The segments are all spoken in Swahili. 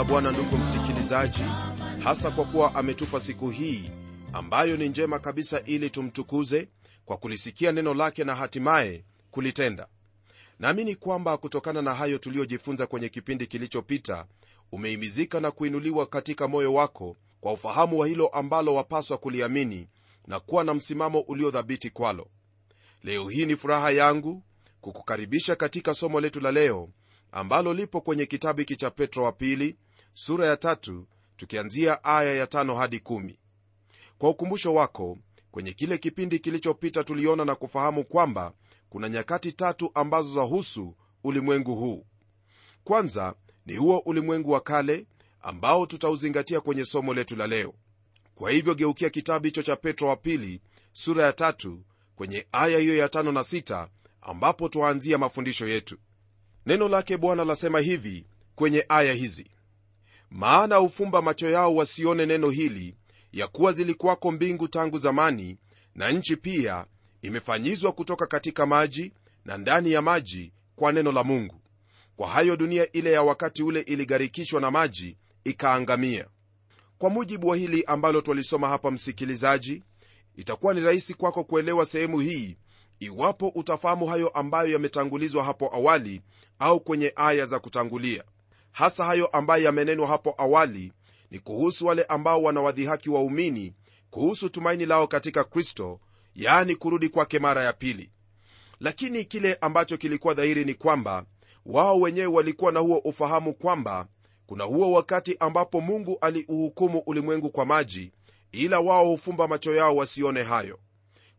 la bwana ndugu msikilizaji hasa kwa kuwa ametupa siku hii ambayo ni njema kabisa ili tumtukuze kwa kulisikia neno lake na hatimaye kulitenda. Naamini kwamba kutokana na hayo tuliyojifunza kwenye kipindi kilichopita umeimizika na kuinuliwa katika moyo wako kwa ufahamu wa hilo ambalo wapaswa kuliamini na kuwa na msimamo uliodhabiti kwalo. Leo hii ni furaha yangu kukukaribisha katika somo letu la leo ambalo lipo kwenye kitabu hiki cha petro wa pili sura ya tatu tukianzia aya ya tano hadi kumi. Kwa ukumbusho wako kwenye kile kipindi kilichopita tuliona na kufahamu kwamba kuna nyakati tatu ambazo zahusu ulimwengu huu. Kwanza ni huo ulimwengu wa kale ambao tutauzingatia kwenye somo letu la leo. Kwa hivyo geukia kitabu hicho cha petro wa pili sura ya tatu kwenye aya hiyo ya tano na sita ambapo twaanzia mafundisho yetu. Neno lake bwana lasema hivi kwenye aya hizi maana hufumba macho yao wasione neno hili ya kuwa zilikuwako mbingu tangu zamani na nchi pia imefanyizwa kutoka katika maji na ndani ya maji kwa neno la mungu. Kwa hayo dunia ile ya wakati ule iligharikishwa na maji ikaangamia. Kwa mujibu wa hili ambalo twalisoma hapa msikilizaji itakuwa ni rahisi kwako kuelewa sehemu hii iwapo utafahamu hayo ambayo yametangulizwa hapo awali au kwenye aya za kutangulia hasa hayo ambayo yamenenwa hapo awali ni kuhusu wale ambao wanawadhihaki waumini kuhusu tumaini lao katika kristo yaani kurudi kwake mara ya pili. Lakini kile ambacho kilikuwa dhahiri ni kwamba wao wenyewe walikuwa na huo ufahamu kwamba kuna huo wakati ambapo mungu aliuhukumu ulimwengu kwa maji ila wao hufumba macho yao wasione hayo.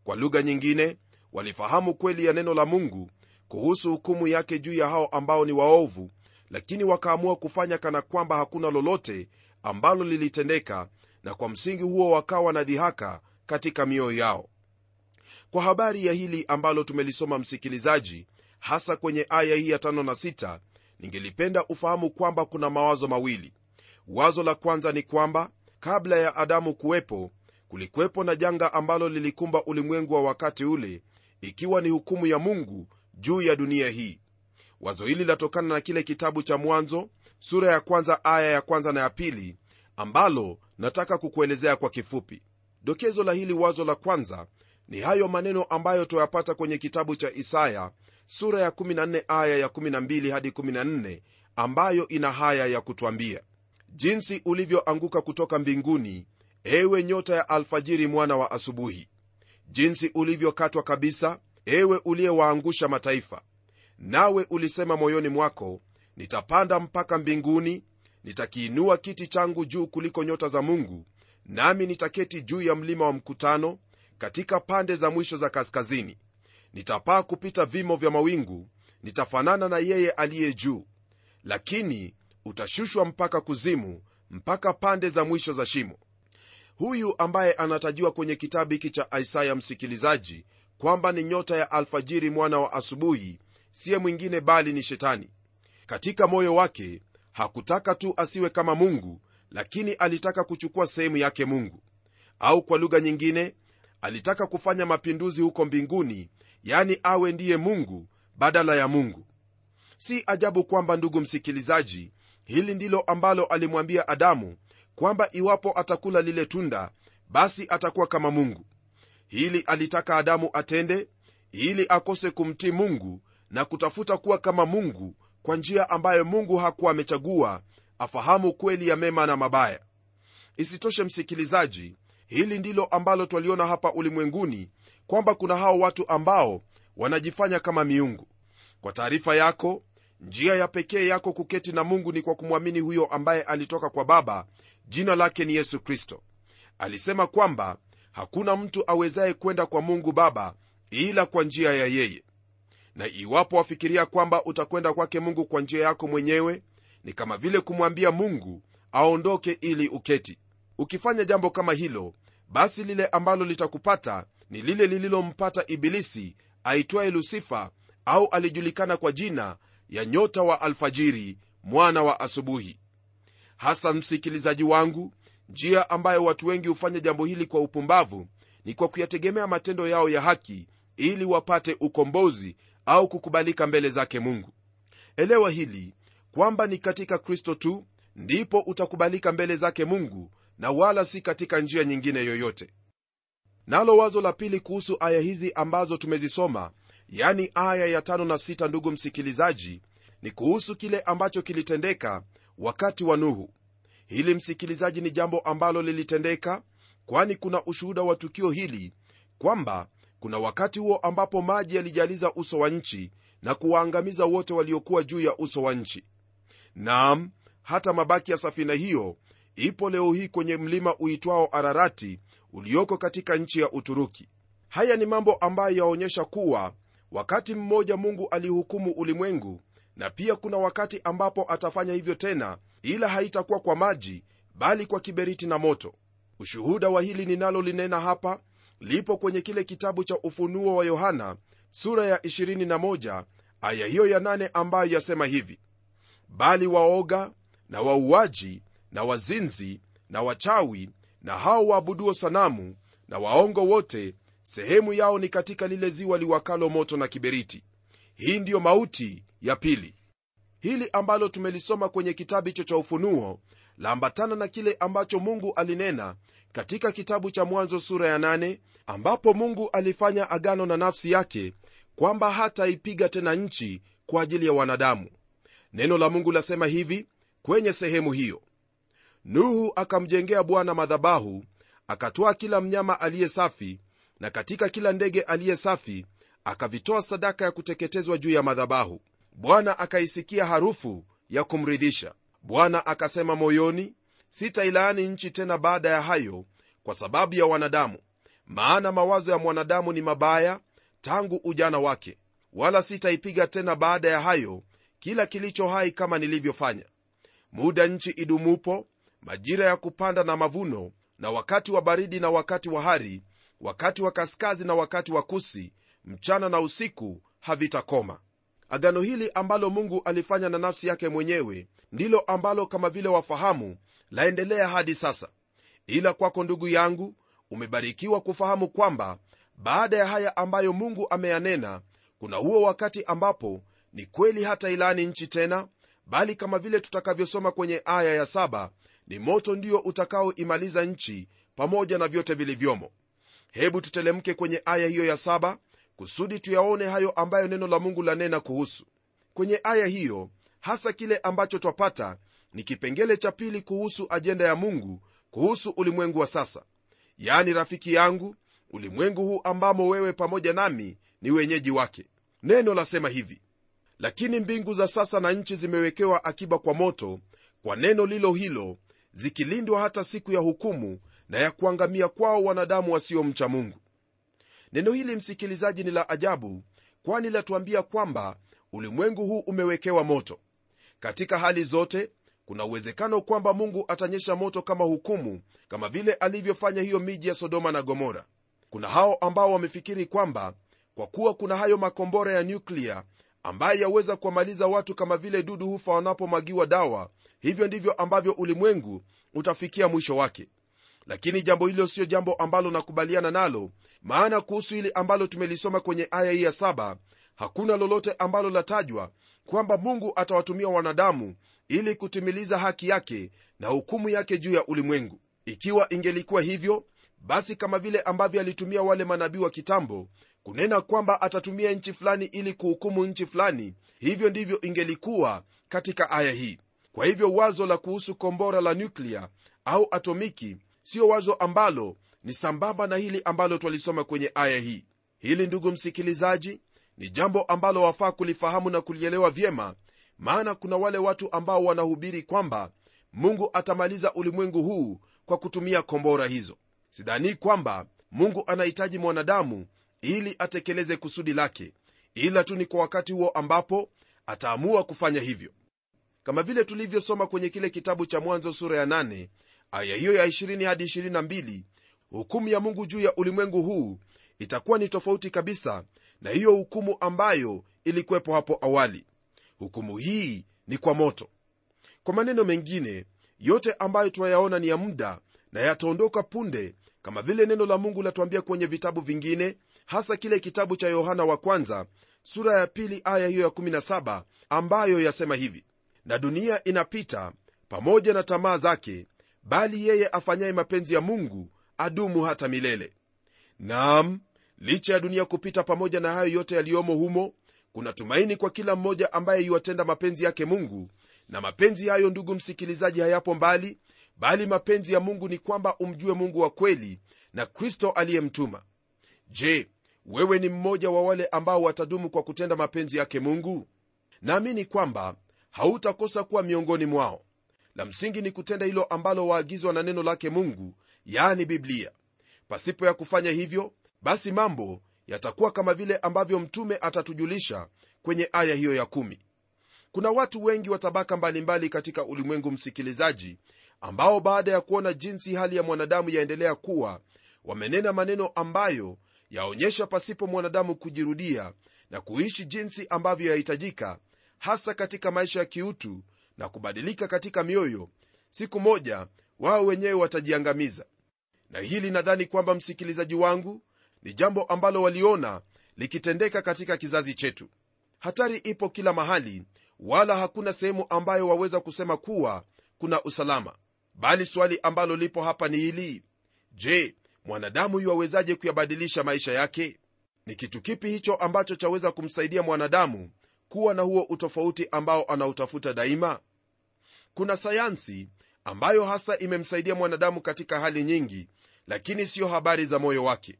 Kwa lugha nyingine walifahamu kweli ya neno la mungu kuhusu hukumu yake juu ya hao ambao ni waovu lakini wakaamua kufanya kana kwamba hakuna lolote ambalo lilitendeka na kwa msingi huo wakawa na dhihaka katika mioyo yao. Kwa habari ya hili ambalo tumelisoma msikilizaji hasa kwenye aya hii ya 5 na 6 ningelipenda ufahamu kwamba kuna mawazo mawili. Wazo la kwanza ni kwamba kabla ya adamu kuwepo kulikuwepo na janga ambalo lilikumba ulimwengu wa wakati ule ikiwa ni hukumu ya mungu juu ya dunia hii wazo hili latokana na kile kitabu cha mwanzo sura ya kwanza aya ya kwanza na ya pili ambalo nataka kukuelezea kwa kifupi. Dokezo la hili wazo la kwanza ni hayo maneno ambayo twayapata kwenye kitabu cha isaya sura ya 14 aya ya 12 hadi 14 ambayo ina haya ya kutwambia. Jinsi ulivyoanguka kutoka mbinguni ewe nyota ya alfajiri mwana wa asubuhi. Jinsi ulivyokatwa kabisa ewe uliyewaangusha mataifa nawe ulisema moyoni mwako nitapanda mpaka mbinguni nitakiinua kiti changu juu kuliko nyota za mungu nami nitaketi juu ya mlima wa mkutano katika pande za mwisho za kaskazini. Nitapaa kupita vimo vya mawingu nitafanana na yeye aliye juu. Lakini utashushwa mpaka kuzimu mpaka pande za mwisho za shimo. Huyu ambaye anatajiwa kwenye kitabu hiki cha isaya msikilizaji kwamba ni nyota ya alfajiri mwana wa asubuhi siye mwingine bali ni shetani. Katika moyo wake hakutaka tu asiwe kama mungu lakini alitaka kuchukua sehemu yake mungu. Au kwa lugha nyingine alitaka kufanya mapinduzi huko mbinguni yani awe ndiye mungu badala ya mungu. Si ajabu kwamba ndugu msikilizaji hili ndilo ambalo alimwambia adamu kwamba iwapo atakula lile tunda basi atakuwa kama mungu. Hili alitaka adamu atende ili akose kumtii mungu na kutafuta kuwa kama mungu kwa njia ambayo mungu hakuwa amechagua afahamu kweli ya mema na mabaya. Isitoshe msikilizaji hili ndilo ambalo twaliona hapa ulimwenguni kwamba kuna hao watu ambao wanajifanya kama miungu. Kwa taarifa yako njia ya pekee yako kuketi na mungu ni kwa kumwamini huyo ambaye alitoka kwa baba jina lake ni yesu kristo. Alisema kwamba hakuna mtu awezaye kwenda kwa mungu baba ila kwa njia ya yeye na iwapo wafikiria kwamba utakwenda kwake mungu kwa njia yako mwenyewe ni kama vile kumwambia mungu aondoke ili uketi. Ukifanya jambo kama hilo basi lile ambalo litakupata ni lile lililompata ibilisi aitwaye lusifa au alijulikana kwa jina ya nyota wa alfajiri mwana wa asubuhi. Hasa msikilizaji wangu njia ambayo watu wengi hufanya jambo hili kwa upumbavu ni kwa kuyategemea matendo yao ya haki ili wapate ukombozi au kukubalika mbele zake mungu. Elewa hili kwamba ni katika kristo tu ndipo utakubalika mbele zake mungu na wala si katika njia nyingine yoyote. Nalo wazo la pili kuhusu aya hizi ambazo tumezisoma yani aya ya tano na sita ndugu msikilizaji ni kuhusu kile ambacho kilitendeka wakati wa nuhu. Hili msikilizaji ni jambo ambalo lilitendeka kwani kuna ushuhuda wa tukio hili kwamba kuna wakati huo ambapo maji yalijaliza uso wa nchi na kuwaangamiza wote waliokuwa juu ya uso wa nchi. Naam hata mabaki ya safina hiyo ipo leo hii kwenye mlima uitwao ararati ulioko katika nchi ya uturuki. Haya ni mambo ambayo yaonyesha kuwa wakati mmoja mungu alihukumu ulimwengu na pia kuna wakati ambapo atafanya hivyo tena ila haitakuwa kwa maji bali kwa kiberiti na moto. Ushuhuda wa hili ninalolinena hapa lipo kwenye kile kitabu cha ufunuo wa yohana sura ya 21 aya hiyo ya 8 ambayo yasema hivi bali waoga na wauaji na wazinzi na wachawi na hao waabuduo sanamu na waongo wote sehemu yao ni katika lile ziwa liwakalo moto na kiberiti. Hii ndiyo mauti ya pili. Hili ambalo tumelisoma kwenye kitabu hicho cha ufunuo laambatana na kile ambacho mungu alinena katika kitabu cha mwanzo sura ya 8 ambapo mungu alifanya agano na nafsi yake kwamba hataipiga tena nchi kwa ajili ya wanadamu. Neno la mungu lasema hivi kwenye sehemu hiyo. Nuhu akamjengea bwana madhabahu akatwaa kila mnyama aliye safi na katika kila ndege aliye safi akavitoa sadaka ya kuteketezwa juu ya madhabahu. Bwana akaisikia harufu ya kumridhisha. Bwana akasema moyoni sitailaani nchi tena baada ya hayo kwa sababu ya wanadamu maana mawazo ya mwanadamu ni mabaya tangu ujana wake wala sitaipiga tena baada ya hayo kila kilicho hai kama nilivyofanya. Muda nchi idumupo majira ya kupanda na mavuno na wakati wa baridi na wakati wa hari wakati wa kaskazi na wakati wa kusi mchana na usiku havitakoma. Agano hili ambalo mungu alifanya na nafsi yake mwenyewe ndilo ambalo kama vile wafahamu laendelea hadi sasa. Ila kwako ndugu yangu umebarikiwa kufahamu kwamba baada ya haya ambayo mungu ameyanena kuna huo wakati ambapo ni kweli hata ilani nchi tena bali kama vile tutakavyosoma kwenye aya ya saba ni moto ndio utakaoimaliza nchi pamoja na vyote vilivyomo. Hebu tutelemke kwenye aya hiyo ya saba kusudi tuyaone hayo ambayo neno la mungu lanena kuhusu. Kwenye aya hiyo hasa kile ambacho twapata ni kipengele cha pili kuhusu ajenda ya mungu kuhusu ulimwengu wa sasa yaani rafiki yangu ulimwengu huu ambamo wewe pamoja nami ni wenyeji wake. Neno lasema hivi lakini mbingu za sasa na nchi zimewekewa akiba kwa moto kwa neno lilo hilo zikilindwa hata siku ya hukumu na ya kuangamia kwao wanadamu wasiomcha mungu. Neno hili msikilizaji ni la ajabu kwani latuambia kwamba ulimwengu huu umewekewa moto. Katika hali zote kuna uwezekano kwamba mungu atanyesha moto kama hukumu kama vile alivyofanya hiyo miji ya sodoma na gomora. Kuna hao ambao wamefikiri kwamba kwa kuwa kuna hayo makombora ya nyuklia ambaye yaweza kuwamaliza watu kama vile dudu hufa wanapomwagiwa dawa hivyo ndivyo ambavyo ulimwengu utafikia mwisho wake. Lakini jambo hilo siyo jambo ambalo nakubaliana nalo maana kuhusu hili ambalo tumelisoma kwenye aya hii ya saba hakuna lolote ambalo latajwa kwamba mungu atawatumia wanadamu ili kutimiliza haki yake na hukumu yake juu ya ulimwengu. Ikiwa ingelikuwa hivyo basi kama vile ambavyo alitumia wale manabii wa kitambo kunena kwamba atatumia nchi fulani ili kuhukumu nchi fulani hivyo ndivyo ingelikuwa katika aya hii. Kwa hivyo wazo la kuhusu kombora la nyuklia au atomiki sio wazo ambalo ni sambamba na hili ambalo twalisoma kwenye aya hii. Hili ndugu msikilizaji ni jambo ambalo wafaa kulifahamu na kulielewa vyema maana kuna wale watu ambao wanahubiri kwamba mungu atamaliza ulimwengu huu kwa kutumia kombora hizo. Sidhanii kwamba mungu anahitaji mwanadamu ili atekeleze kusudi lake ila tu ni kwa wakati huo ambapo ataamua kufanya hivyo. Kama vile tulivyosoma kwenye kile kitabu cha mwanzo sura ya 8 aya hiyo ya 20 hadi 22 hukumu ya mungu juu ya ulimwengu huu itakuwa ni tofauti kabisa na hiyo hukumu ambayo ilikuwepo hapo awali hukumu hii ni kwa moto. Kwa maneno mengine yote ambayo twayaona ni ya muda na yataondoka punde kama vile neno la mungu latuambia kwenye vitabu vingine hasa kile kitabu cha yohana wa kwanza sura ya pili aya hiyo ya 17 ambayo yasema hivi na dunia inapita pamoja na tamaa zake bali yeye afanyaye mapenzi ya mungu adumu hata milele. Naam licha ya dunia kupita pamoja na hayo yote yaliyomo humo kuna tumaini kwa kila mmoja ambaye yuwatenda mapenzi yake mungu. Na mapenzi hayo ndugu msikilizaji hayapo mbali bali mapenzi ya mungu ni kwamba umjue mungu wa kweli na kristo aliyemtuma. Je wewe ni mmoja wa wale ambao watadumu kwa kutenda mapenzi yake mungu? Naamini kwamba hautakosa kuwa miongoni mwao. La msingi ni kutenda hilo ambalo waagizwa na neno lake mungu yaani biblia. Pasipo ya kufanya hivyo basi mambo yatakuwa kama vile ambavyo mtume atatujulisha kwenye aya hiyo ya kumi. kuna watu wengi wa tabaka mbalimbali katika ulimwengu msikilizaji ambao baada ya kuona jinsi hali ya mwanadamu yaendelea kuwa wamenena maneno ambayo yaonyesha pasipo mwanadamu kujirudia na kuishi jinsi ambavyo yahitajika hasa katika maisha ya kiutu na kubadilika katika mioyo siku moja wao wenyewe watajiangamiza na hili nadhani kwamba msikilizaji wangu ni jambo ambalo waliona likitendeka katika kizazi chetu. Hatari ipo kila mahali wala hakuna sehemu ambayo waweza kusema kuwa kuna usalama. Bali swali ambalo lipo hapa ni hili. Je mwanadamu yuwawezaje kuyabadilisha maisha yake? Ni kitu kipi hicho ambacho chaweza kumsaidia mwanadamu kuwa na huo utofauti ambao anautafuta daima? Kuna sayansi ambayo hasa imemsaidia mwanadamu katika hali nyingi lakini siyo habari za moyo wake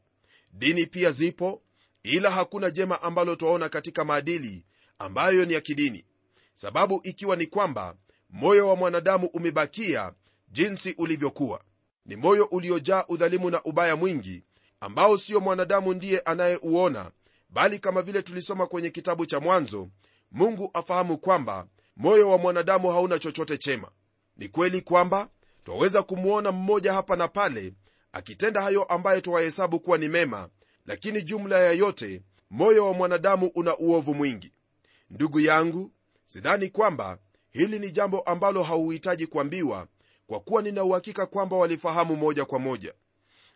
dini pia zipo ila hakuna jema ambalo twaona katika maadili ambayo ni ya kidini. Sababu ikiwa ni kwamba moyo wa mwanadamu umebakia jinsi ulivyokuwa. Ni moyo uliojaa udhalimu na ubaya mwingi ambao sio mwanadamu ndiye anayeuona bali kama vile tulisoma kwenye kitabu cha mwanzo mungu afahamu kwamba moyo wa mwanadamu hauna chochote chema. Ni kweli kwamba twaweza kumwona mmoja hapa na pale akitenda hayo ambayo twawahesabu kuwa ni mema lakini jumla ya yote moyo wa mwanadamu una uovu mwingi. Ndugu yangu sidhani kwamba hili ni jambo ambalo hauhitaji kuambiwa kwa kuwa nina uhakika kwamba walifahamu moja kwa moja.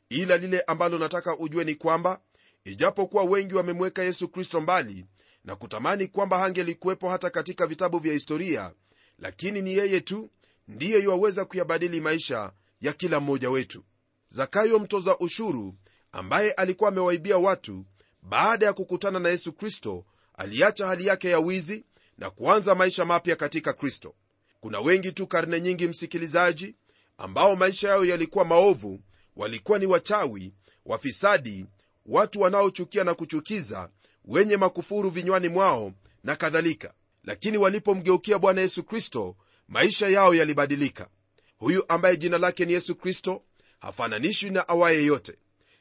Ila lile ambalo nataka ujue ni kwamba ijapokuwa wengi wamemweka yesu kristo mbali na kutamani kwamba hangelikuwepo hata katika vitabu vya historia lakini ni yeye tu ndiye yuwaweza kuyabadili maisha ya kila mmoja wetu zakayo mtoza ushuru ambaye alikuwa amewaibia watu baada ya kukutana na yesu kristo aliacha hali yake ya wizi na kuanza maisha mapya katika kristo. Kuna wengi tu karne nyingi msikilizaji ambao maisha yao yalikuwa maovu walikuwa ni wachawi wafisadi watu wanaochukia na kuchukiza wenye makufuru vinywani mwao na kadhalika. Lakini walipomgeukia bwana yesu kristo maisha yao yalibadilika. Huyu ambaye jina lake ni yesu kristo hafananishwi na awaye yote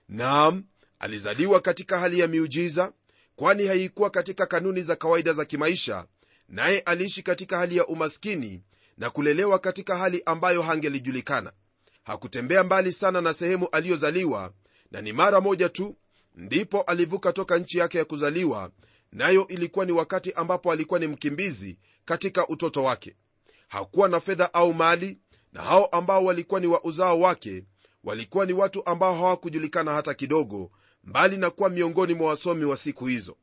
naam alizaliwa katika hali ya miujiza kwani haikuwa katika kanuni za kawaida za kimaisha naye aliishi katika hali ya umaskini na kulelewa katika hali ambayo hangelijulikana. Hakutembea mbali sana na sehemu aliyozaliwa na ni mara moja tu ndipo alivuka toka nchi yake ya kuzaliwa nayo ilikuwa ni wakati ambapo alikuwa ni mkimbizi katika utoto wake. Hakuwa na fedha au mali na hao ambao walikuwa ni wa uzao wake walikuwa ni watu ambao hawakujulikana hata kidogo mbali na kuwa miongoni mwa wasomi wa siku hizo.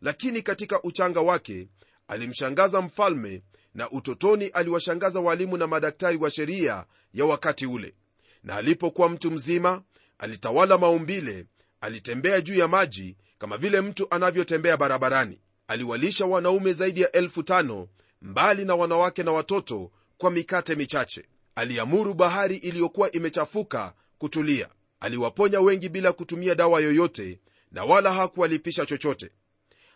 Lakini katika uchanga wake alimshangaza mfalme na utotoni aliwashangaza walimu na madaktari wa sheria ya wakati ule. Na alipokuwa mtu mzima alitawala maumbile alitembea juu ya maji kama vile mtu anavyotembea barabarani. Aliwalisha wanaume zaidi ya elfu tano mbali na wanawake na watoto kwa mikate michache aliamuru bahari iliyokuwa imechafuka kutulia. Aliwaponya wengi bila kutumia dawa yoyote na wala hakuwalipisha chochote.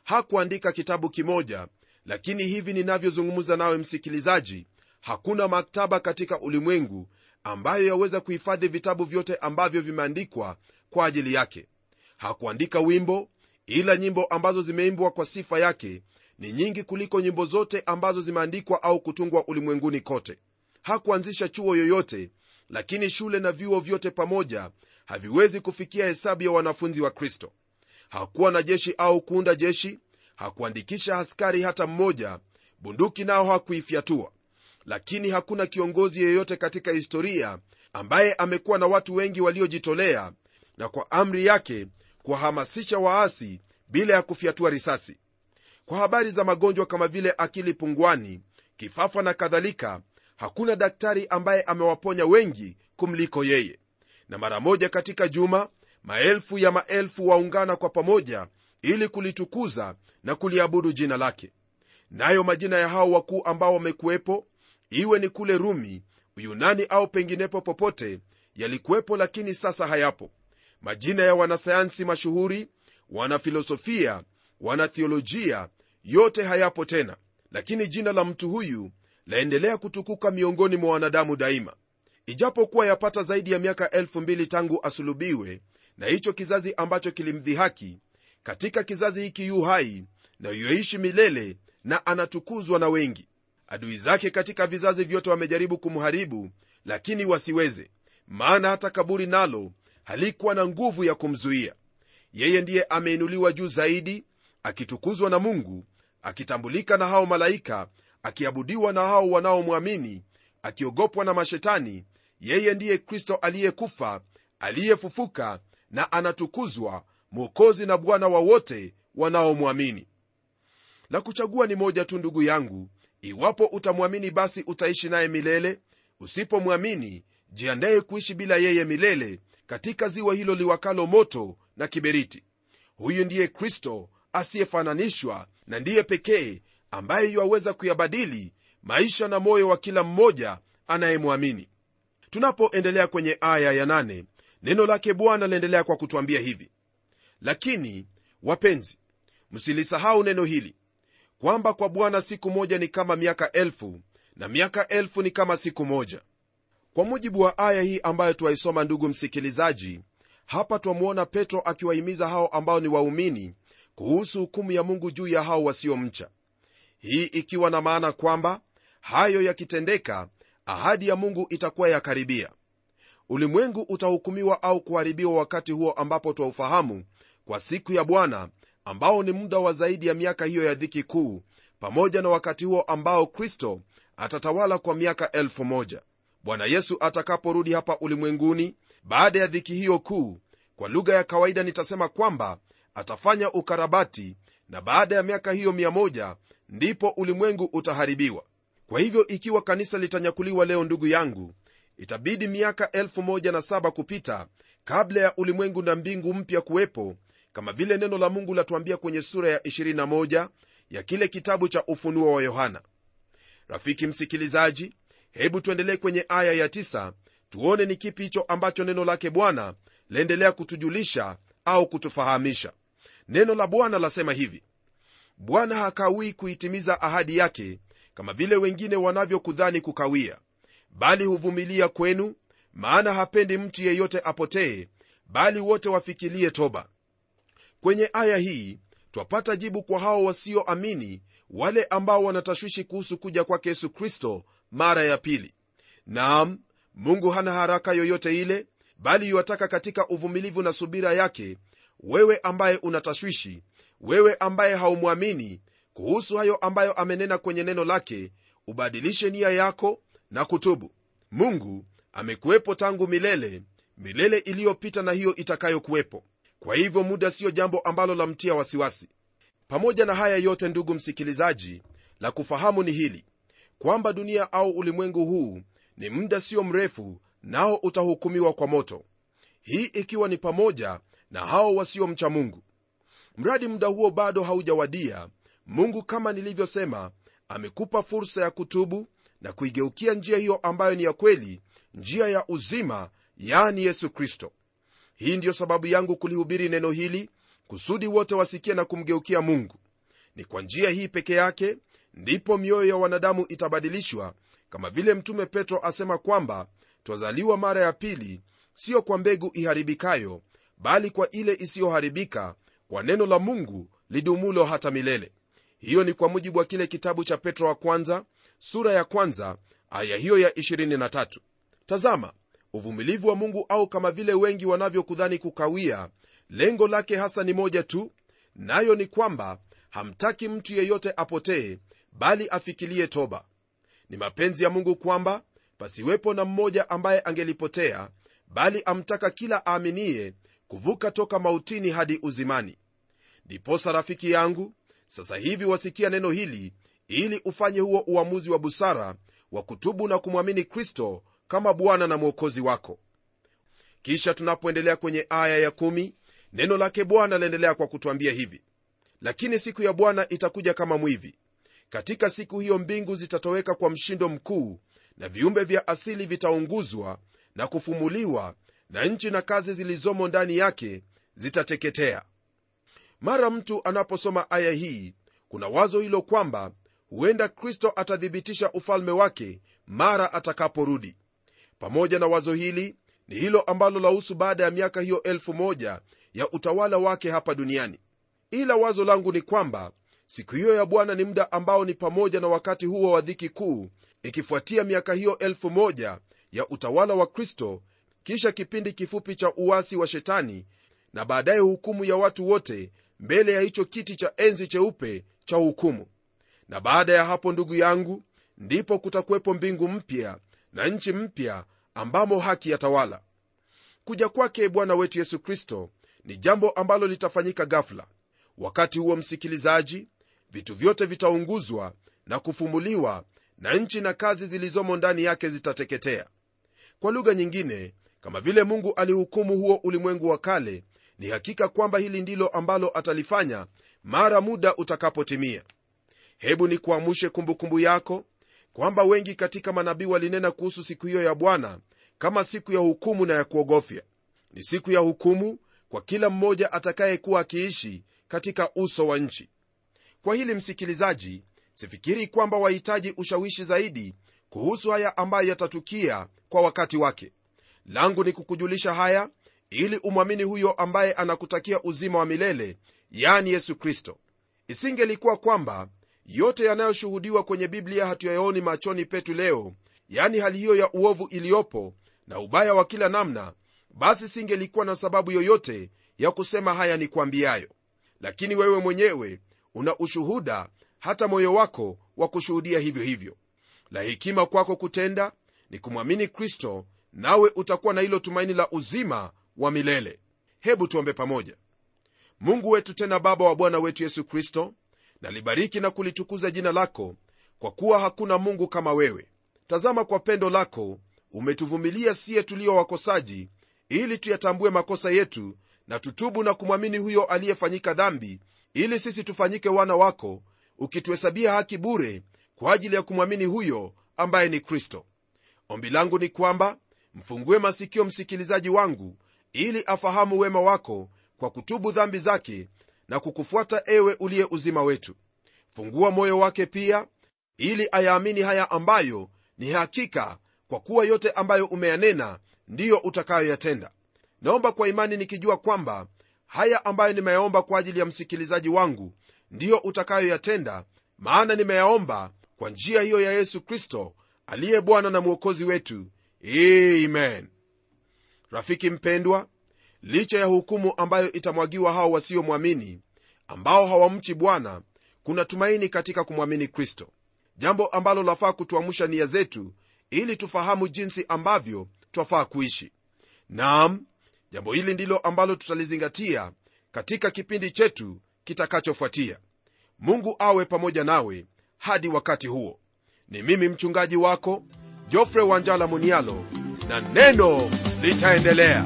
Hakuandika kitabu kimoja lakini hivi ninavyozungumza nawe msikilizaji hakuna maktaba katika ulimwengu ambayo yaweza kuhifadhi vitabu vyote ambavyo vimeandikwa kwa ajili yake. Hakuandika wimbo ila nyimbo ambazo zimeimbwa kwa sifa yake ni nyingi kuliko nyimbo zote ambazo zimeandikwa au kutungwa ulimwenguni kote hakuanzisha chuo yoyote lakini shule na vyuo vyote pamoja haviwezi kufikia hesabu ya wanafunzi wa kristo. Hakuwa na jeshi au kuunda jeshi hakuandikisha askari hata mmoja bunduki nao hakuifyatua. Lakini hakuna kiongozi yeyote katika historia ambaye amekuwa na watu wengi waliojitolea na kwa amri yake kuwahamasisha waasi bila ya kufyatua risasi. Kwa habari za magonjwa kama vile akili pungwani kifafa na kadhalika hakuna daktari ambaye amewaponya wengi kumliko yeye. Na mara moja katika juma maelfu ya maelfu waungana kwa pamoja ili kulitukuza na kuliabudu jina lake. Nayo majina ya hao wakuu ambao wamekuwepo iwe ni kule rumi uyunani au penginepo popote yalikuwepo lakini sasa hayapo. Majina ya wanasayansi mashuhuri wanafilosofia wanathiolojia yote hayapo tena. Lakini jina la mtu huyu laendelea kutukuka miongoni mwa wanadamu daima. Ijapokuwa yapata zaidi ya miaka elfu mbili tangu asulubiwe na hicho kizazi ambacho kilimdhihaki katika kizazi hiki yu hai na yuishi milele na anatukuzwa na wengi. Adui zake katika vizazi vyote wamejaribu kumharibu lakini wasiweze maana hata kaburi nalo halikuwa na nguvu ya kumzuia. Yeye ndiye ameinuliwa juu zaidi akitukuzwa na mungu akitambulika na hao malaika akiabudiwa na hao wanaomwamini akiogopwa na mashetani yeye ndiye kristo aliyekufa aliyefufuka na anatukuzwa mwokozi na bwana wa wote wanaomwamini. La kuchagua ni moja tu ndugu yangu. Iwapo utamwamini basi utaishi naye milele. Usipomwamini jiandaye kuishi bila yeye milele katika ziwa hilo liwakalo moto na kiberiti. Huyu ndiye kristo asiyefananishwa na ndiye pekee ambaye yuwaweza kuyabadili maisha na moyo wa kila mmoja anayemwamini. Tunapoendelea kwenye aya ya nane, neno lake bwana laendelea kwa kutwambia hivi. Lakini wapenzi msilisahau neno hili kwamba kwa bwana siku moja ni kama miaka elfu na miaka elfu ni kama siku moja. Kwa mujibu wa aya hii ambayo twaisoma ndugu msikilizaji hapa twamwona petro akiwahimiza hao ambao ni waumini kuhusu hukumu ya mungu juu ya hao wasiomcha hii ikiwa na maana kwamba hayo yakitendeka ahadi ya mungu itakuwa yakaribia ulimwengu utahukumiwa au kuharibiwa wakati huo ambapo twaufahamu kwa siku ya bwana ambao ni muda wa zaidi ya miaka hiyo ya dhiki kuu pamoja na wakati huo ambao kristo atatawala kwa miaka elfu moja. Bwana yesu atakaporudi hapa ulimwenguni baada ya dhiki hiyo kuu kwa lugha ya kawaida nitasema kwamba atafanya ukarabati na baada ya miaka hiyo 1 ndipo ulimwengu utaharibiwa. Kwa hivyo ikiwa kanisa litanyakuliwa leo ndugu yangu itabidi miaka 17 kupita kabla ya ulimwengu na mbingu mpya kuwepo kama vile neno la mungu latuambia kwenye sura ya 21 ya kile kitabu cha ufunuo wa yohana. Rafiki msikilizaji hebu tuendelee kwenye aya ya 9 tuone ni kipi hicho ambacho neno lake bwana laendelea kutujulisha au kutufahamisha neno la bwana lasema hivi bwana hakawii kuitimiza ahadi yake kama vile wengine wanavyokudhani kukawia bali huvumilia kwenu maana hapendi mtu yeyote apotee bali wote wafikilie toba. Kwenye aya hii twapata jibu kwa hao wasioamini wale ambao wanatashwishi kuhusu kuja kwake yesu kristo mara ya pili. Naam mungu hana haraka yoyote ile bali yuwataka katika uvumilivu na subira yake wewe ambaye unatashwishi wewe ambaye haumwamini kuhusu hayo ambayo amenena kwenye neno lake ubadilishe nia yako na kutubu. Mungu amekuwepo tangu milele milele iliyopita na hiyo itakayokuwepo. Kwa hivyo muda siyo jambo ambalo lamtia wasiwasi. Pamoja na haya yote ndugu msikilizaji la kufahamu ni hili kwamba dunia au ulimwengu huu ni muda sio mrefu nao utahukumiwa kwa moto. Hii ikiwa ni pamoja na hao wasiomcha mungu. Mradi muda huo bado haujawadia mungu kama nilivyosema amekupa fursa ya kutubu na kuigeukia njia hiyo ambayo ni ya kweli njia ya uzima yani yesu kristo. Hii ndiyo sababu yangu kulihubiri neno hili kusudi wote wasikie na kumgeukia mungu. Ni kwa njia hii peke yake ndipo mioyo ya wanadamu itabadilishwa kama vile mtume petro asema kwamba twazaliwa mara ya pili siyo kwa mbegu iharibikayo bali kwa ile isiyoharibika kwa neno la mungu lidumulo hata milele. Hiyo ni kwa mujibu wa kile kitabu cha petro wa kwanza sura ya kwanza aya hiyo ya 23 tazama uvumilivu wa mungu au kama vile wengi wanavyokudhani kukawia lengo lake hasa ni moja tu nayo ni kwamba hamtaki mtu yeyote apotee bali afikilie toba. Ni mapenzi ya mungu kwamba pasiwepo na mmoja ambaye angelipotea bali amtaka kila aaminiye kuvuka toka mautini hadi uzimani. Ndiposa rafiki yangu sasa hivi wasikia neno hili ili ufanye huo uamuzi wa busara wa kutubu na kumwamini kristo kama bwana na mwokozi wako. Kisha tunapoendelea kwenye aya ya kumi, neno lake bwana laendelea kwa kutwambia hivi. Lakini siku ya bwana itakuja kama mwivi. Katika siku hiyo mbingu zitatoweka kwa mshindo mkuu na viumbe vya asili vitaunguzwa na kufumuliwa na nchi na kazi zilizomo ndani yake zitateketea. Mara mtu anaposoma aya hii kuna wazo hilo kwamba huenda kristo atathibitisha ufalme wake mara atakaporudi. Pamoja na wazo hili ni hilo ambalo lahusu baada ya miaka hiyo elfu moja ya utawala wake hapa duniani. Ila wazo langu ni kwamba siku hiyo ya bwana ni muda ambao ni pamoja na wakati huo wa dhiki kuu ikifuatia miaka hiyo elfu moja ya utawala wa kristo kisha kipindi kifupi cha uasi wa shetani na baadaye hukumu ya watu wote mbele ya hicho kiti cha enzi cheupe cha hukumu. Na baada ya hapo ndugu yangu ndipo kutakuwepo mbingu mpya na nchi mpya ambamo haki yatawala. Kuja kwake bwana wetu yesu kristo ni jambo ambalo litafanyika ghafla. Wakati huo msikilizaji vitu vyote vitaunguzwa na kufumuliwa na nchi na kazi zilizomo ndani yake zitateketea. Kwa lugha nyingine kama vile mungu alihukumu huo ulimwengu wa kale ni hakika kwamba hili ndilo ambalo atalifanya mara muda utakapotimia. Hebu ni kuamushe kumbukumbu yako kwamba wengi katika manabii walinena kuhusu siku hiyo ya bwana kama siku ya hukumu na ya kuogofya. Ni siku ya hukumu kwa kila mmoja atakayekuwa akiishi katika uso wa nchi. Kwa hili msikilizaji sifikiri kwamba wahitaji ushawishi zaidi kuhusu haya ambayo yatatukia kwa wakati wake langu ni kukujulisha haya ili umwamini huyo ambaye anakutakia uzima wa milele yani yesu kristo. Isingelikuwa kwamba yote yanayoshuhudiwa kwenye biblia hatuyaoni machoni petu leo yani hali hiyo ya uovu iliyopo na ubaya wa kila namna basi singelikuwa na sababu yoyote ya kusema haya ni kwambiayo lakini wewe mwenyewe una ushuhuda hata moyo wako wa kushuhudia hivyo hivyo. La hekima kwako kutenda ni kumwamini kristo nawe utakuwa na hilo tumaini la uzima wa milele. Hebu tuombe pamoja. Mungu wetu tena baba wa bwana wetu yesu kristo nalibariki na kulitukuza jina lako kwa kuwa hakuna mungu kama wewe. Tazama kwa pendo lako umetuvumilia siye tulio wakosaji ili tuyatambue makosa yetu na tutubu na kumwamini huyo aliyefanyika dhambi ili sisi tufanyike wana wako ukituhesabia haki bure kwa ajili ya kumwamini huyo ambaye ni kristo. Ombi langu ni kwamba mfungue masikio msikilizaji wangu ili afahamu wema wako kwa kutubu dhambi zake na kukufuata ewe uliye uzima wetu. Fungua moyo wake pia ili ayaamini haya ambayo ni hakika kwa kuwa yote ambayo umeyanena ndiyo utakayoyatenda. Naomba kwa imani nikijua kwamba haya ambayo nimeyaomba kwa ajili ya msikilizaji wangu ndiyo utakayoyatenda maana nimeyaomba kwa njia hiyo ya yesu kristo aliye bwana na mwokozi wetu amen. Rafiki mpendwa licha ya hukumu ambayo itamwagiwa hao wasiomwamini ambao hawamchi bwana kuna tumaini katika kumwamini kristo. Jambo ambalo lafaa kutuamsha nia zetu ili tufahamu jinsi ambavyo twafaa kuishi. Nam jambo hili ndilo ambalo tutalizingatia katika kipindi chetu kitakachofuatia. Mungu awe pamoja nawe hadi wakati huo. Ni mimi mchungaji wako jofre wanjala munialo na neno litaendelea.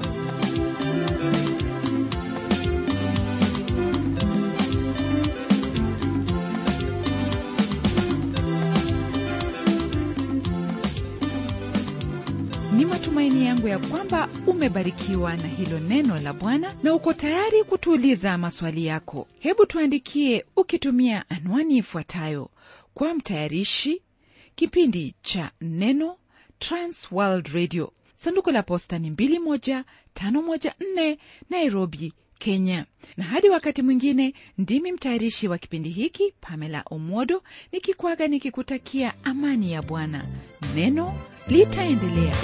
Ni matumaini yangu ya kwamba umebarikiwa na hilo neno la bwana na uko tayari kutuuliza maswali yako. Hebu tuandikie ukitumia anwani ifuatayo. Kwa mtayarishi kipindi cha neno transworld radio. Sanduku la posta ni 21514 nairobi kenya. Na hadi wakati mwingine ndimi mtayarishi wa kipindi hiki pamela omwodo nikikwaga nikikutakia amani ya bwana. Neno litaendelea